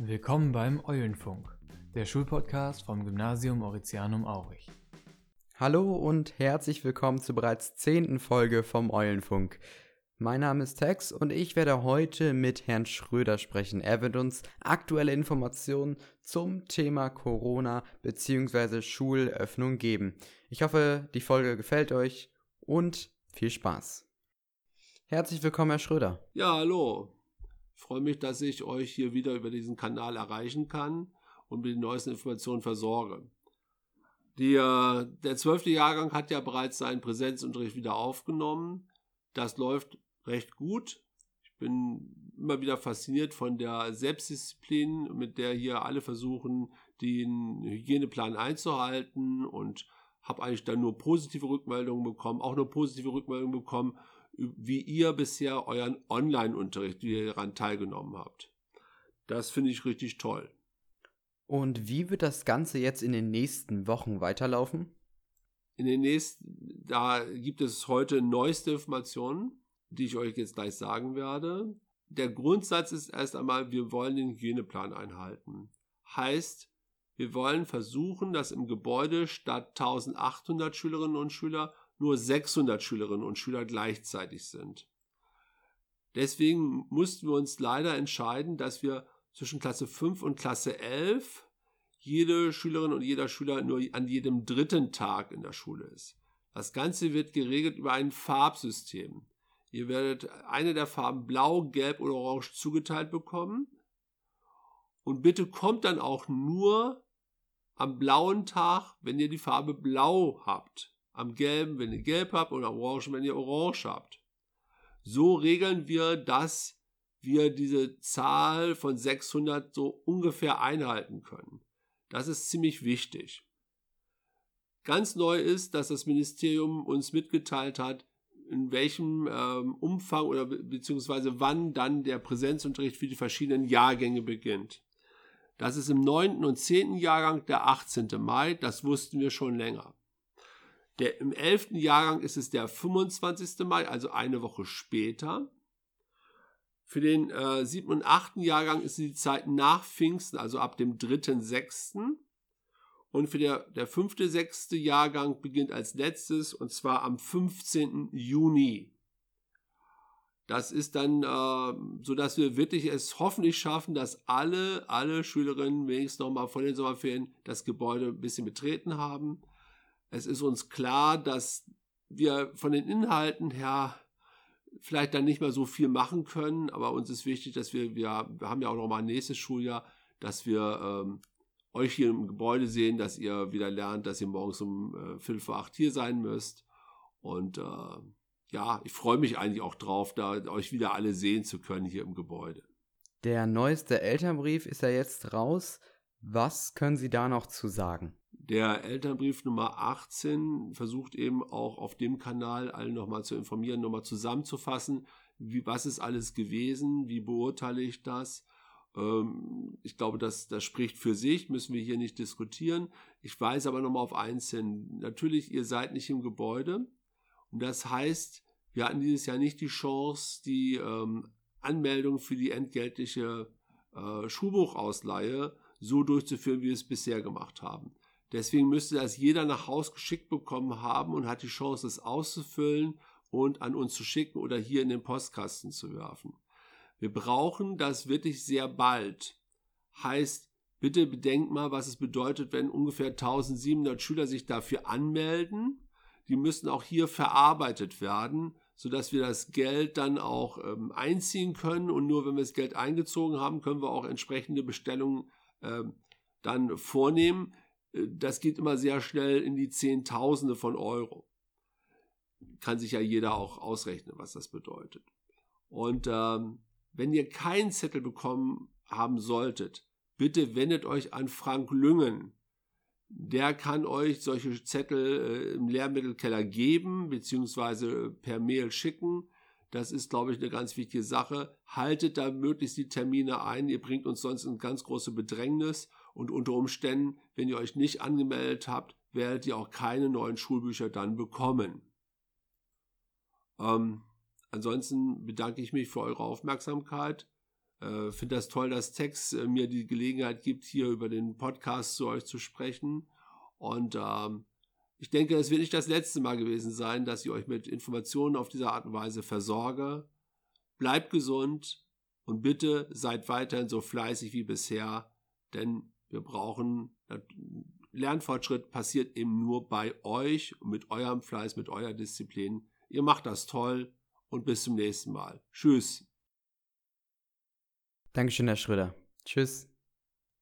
Willkommen beim Eulenfunk, der Schulpodcast vom Gymnasium Mauritianum Aurich. Hallo und herzlich willkommen zur bereits zehnten Folge vom Eulenfunk. Mein Name ist Tex und ich werde heute mit Herrn Schröder sprechen. Er wird uns aktuelle Informationen zum Thema Corona bzw. Schulöffnung geben. Ich hoffe, die Folge gefällt euch und viel Spaß. Herzlich willkommen, Herr Schröder. Ja, hallo. Ich freue mich, dass ich euch hier wieder über diesen Kanal erreichen kann und mit den neuesten Informationen versorge. Die, der zwölfte Jahrgang hat ja bereits seinen Präsenzunterricht wieder aufgenommen. Das läuft recht gut. Ich bin immer wieder fasziniert von der Selbstdisziplin, mit der hier alle versuchen, den Hygieneplan einzuhalten und habe eigentlich dann nur positive Rückmeldungen bekommen, auch nur positive Rückmeldungen bekommen, wie ihr bisher euren Online-Unterricht, wie ihr daran teilgenommen habt. Das finde ich richtig toll. Und wie wird das Ganze jetzt in den nächsten Wochen weiterlaufen? In den nächsten, da gibt es heute neueste Informationen, die ich euch jetzt gleich sagen werde. Der Grundsatz ist erst einmal, wir wollen den Hygieneplan einhalten. Heißt, wir wollen versuchen, dass im Gebäude statt 1800 Schülerinnen und Schüler nur 600 Schülerinnen und Schüler gleichzeitig sind. Deswegen mussten wir uns leider entscheiden, dass wir zwischen Klasse 5 und Klasse 11 jede Schülerin und jeder Schüler nur an jedem dritten Tag in der Schule ist. Das Ganze wird geregelt über ein Farbsystem. Ihr werdet eine der Farben blau, gelb oder orange zugeteilt bekommen. Und bitte kommt dann auch nur am blauen Tag, wenn ihr die Farbe blau habt am gelben, wenn ihr gelb habt und am orangen, wenn ihr orange habt. So regeln wir, dass wir diese Zahl von 600 so ungefähr einhalten können. Das ist ziemlich wichtig. Ganz neu ist, dass das Ministerium uns mitgeteilt hat, in welchem ähm, Umfang oder be beziehungsweise wann dann der Präsenzunterricht für die verschiedenen Jahrgänge beginnt. Das ist im 9. und 10. Jahrgang der 18. Mai, das wussten wir schon länger. Der, Im 11. Jahrgang ist es der 25. Mai, also eine Woche später. Für den äh, 7. und 8. Jahrgang ist die Zeit nach Pfingsten, also ab dem 3.6. Und für der, der 5. 6. Jahrgang beginnt als letztes und zwar am 15. Juni. Das ist dann äh, so, dass wir wirklich es hoffentlich schaffen, dass alle, alle Schülerinnen wenigstens nochmal vor den Sommerferien das Gebäude ein bisschen betreten haben es ist uns klar, dass wir von den Inhalten her vielleicht dann nicht mehr so viel machen können, aber uns ist wichtig, dass wir, wir, wir haben ja auch noch mal ein nächstes Schuljahr, dass wir ähm, euch hier im Gebäude sehen, dass ihr wieder lernt, dass ihr morgens um äh, Viertel vor acht hier sein müsst. Und äh, ja, ich freue mich eigentlich auch drauf, da euch wieder alle sehen zu können hier im Gebäude. Der neueste Elternbrief ist ja jetzt raus. Was können Sie da noch zu sagen? Der Elternbrief Nummer 18 versucht eben auch auf dem Kanal allen nochmal zu informieren, nochmal zusammenzufassen, wie, was ist alles gewesen, wie beurteile ich das. Ähm, ich glaube, das, das spricht für sich, müssen wir hier nicht diskutieren. Ich weise aber nochmal auf eins hin. Natürlich, ihr seid nicht im Gebäude. Und das heißt, wir hatten dieses Jahr nicht die Chance, die ähm, Anmeldung für die entgeltliche äh, Schulbuchausleihe so durchzuführen, wie wir es bisher gemacht haben. Deswegen müsste das jeder nach Haus geschickt bekommen haben und hat die Chance, es auszufüllen und an uns zu schicken oder hier in den Postkasten zu werfen. Wir brauchen das wirklich sehr bald. Heißt, bitte bedenkt mal, was es bedeutet, wenn ungefähr 1700 Schüler sich dafür anmelden. Die müssen auch hier verarbeitet werden, sodass wir das Geld dann auch ähm, einziehen können. Und nur wenn wir das Geld eingezogen haben, können wir auch entsprechende Bestellungen äh, dann vornehmen das geht immer sehr schnell in die Zehntausende von Euro. Kann sich ja jeder auch ausrechnen, was das bedeutet. Und ähm, wenn ihr keinen Zettel bekommen haben solltet, bitte wendet euch an Frank Lüngen. Der kann euch solche Zettel äh, im Lehrmittelkeller geben, beziehungsweise per Mail schicken. Das ist, glaube ich, eine ganz wichtige Sache. Haltet da möglichst die Termine ein. Ihr bringt uns sonst in ganz große Bedrängnis. Und unter Umständen, wenn ihr euch nicht angemeldet habt, werdet ihr auch keine neuen Schulbücher dann bekommen. Ähm, ansonsten bedanke ich mich für eure Aufmerksamkeit. Äh, Finde das toll, dass Tex äh, mir die Gelegenheit gibt, hier über den Podcast zu euch zu sprechen. Und ähm, ich denke, es wird nicht das letzte Mal gewesen sein, dass ich euch mit Informationen auf diese Art und Weise versorge. Bleibt gesund und bitte seid weiterhin so fleißig wie bisher, denn wir brauchen Lernfortschritt passiert eben nur bei euch mit eurem Fleiß, mit eurer Disziplin. Ihr macht das toll und bis zum nächsten Mal. Tschüss. Dankeschön, Herr Schröder. Tschüss.